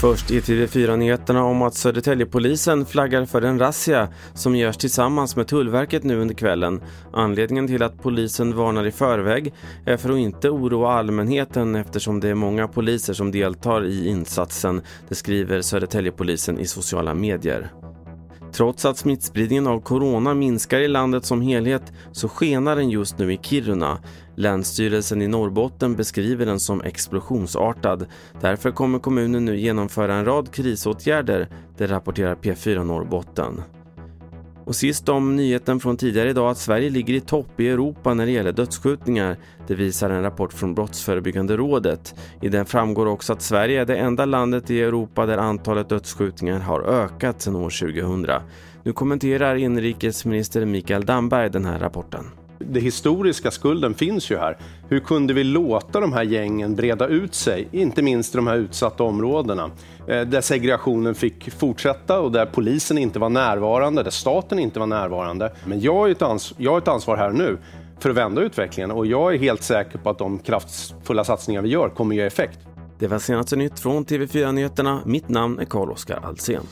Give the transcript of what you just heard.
Först i TV4-nyheterna om att Södertäljepolisen flaggar för en razzia som görs tillsammans med Tullverket nu under kvällen. Anledningen till att polisen varnar i förväg är för att inte oroa allmänheten eftersom det är många poliser som deltar i insatsen, det skriver Södertäljepolisen i sociala medier. Trots att smittspridningen av corona minskar i landet som helhet så skenar den just nu i Kiruna. Länsstyrelsen i Norrbotten beskriver den som explosionsartad. Därför kommer kommunen nu genomföra en rad krisåtgärder, det rapporterar P4 Norrbotten. Och sist om nyheten från tidigare idag att Sverige ligger i topp i Europa när det gäller dödsskjutningar. Det visar en rapport från Brottsförebyggande rådet. I den framgår också att Sverige är det enda landet i Europa där antalet dödsskjutningar har ökat sedan år 2000. Nu kommenterar inrikesminister Mikael Damberg den här rapporten. Den historiska skulden finns ju här. Hur kunde vi låta de här gängen breda ut sig, inte minst i de här utsatta områdena? Eh, där segregationen fick fortsätta och där polisen inte var närvarande, där staten inte var närvarande. Men jag har ett, ans jag har ett ansvar här nu för att vända utvecklingen och jag är helt säker på att de kraftfulla satsningar vi gör kommer att ge effekt. Det var senaste nytt från TV4 Nyheterna. Mitt namn är Carl-Oskar Alsen.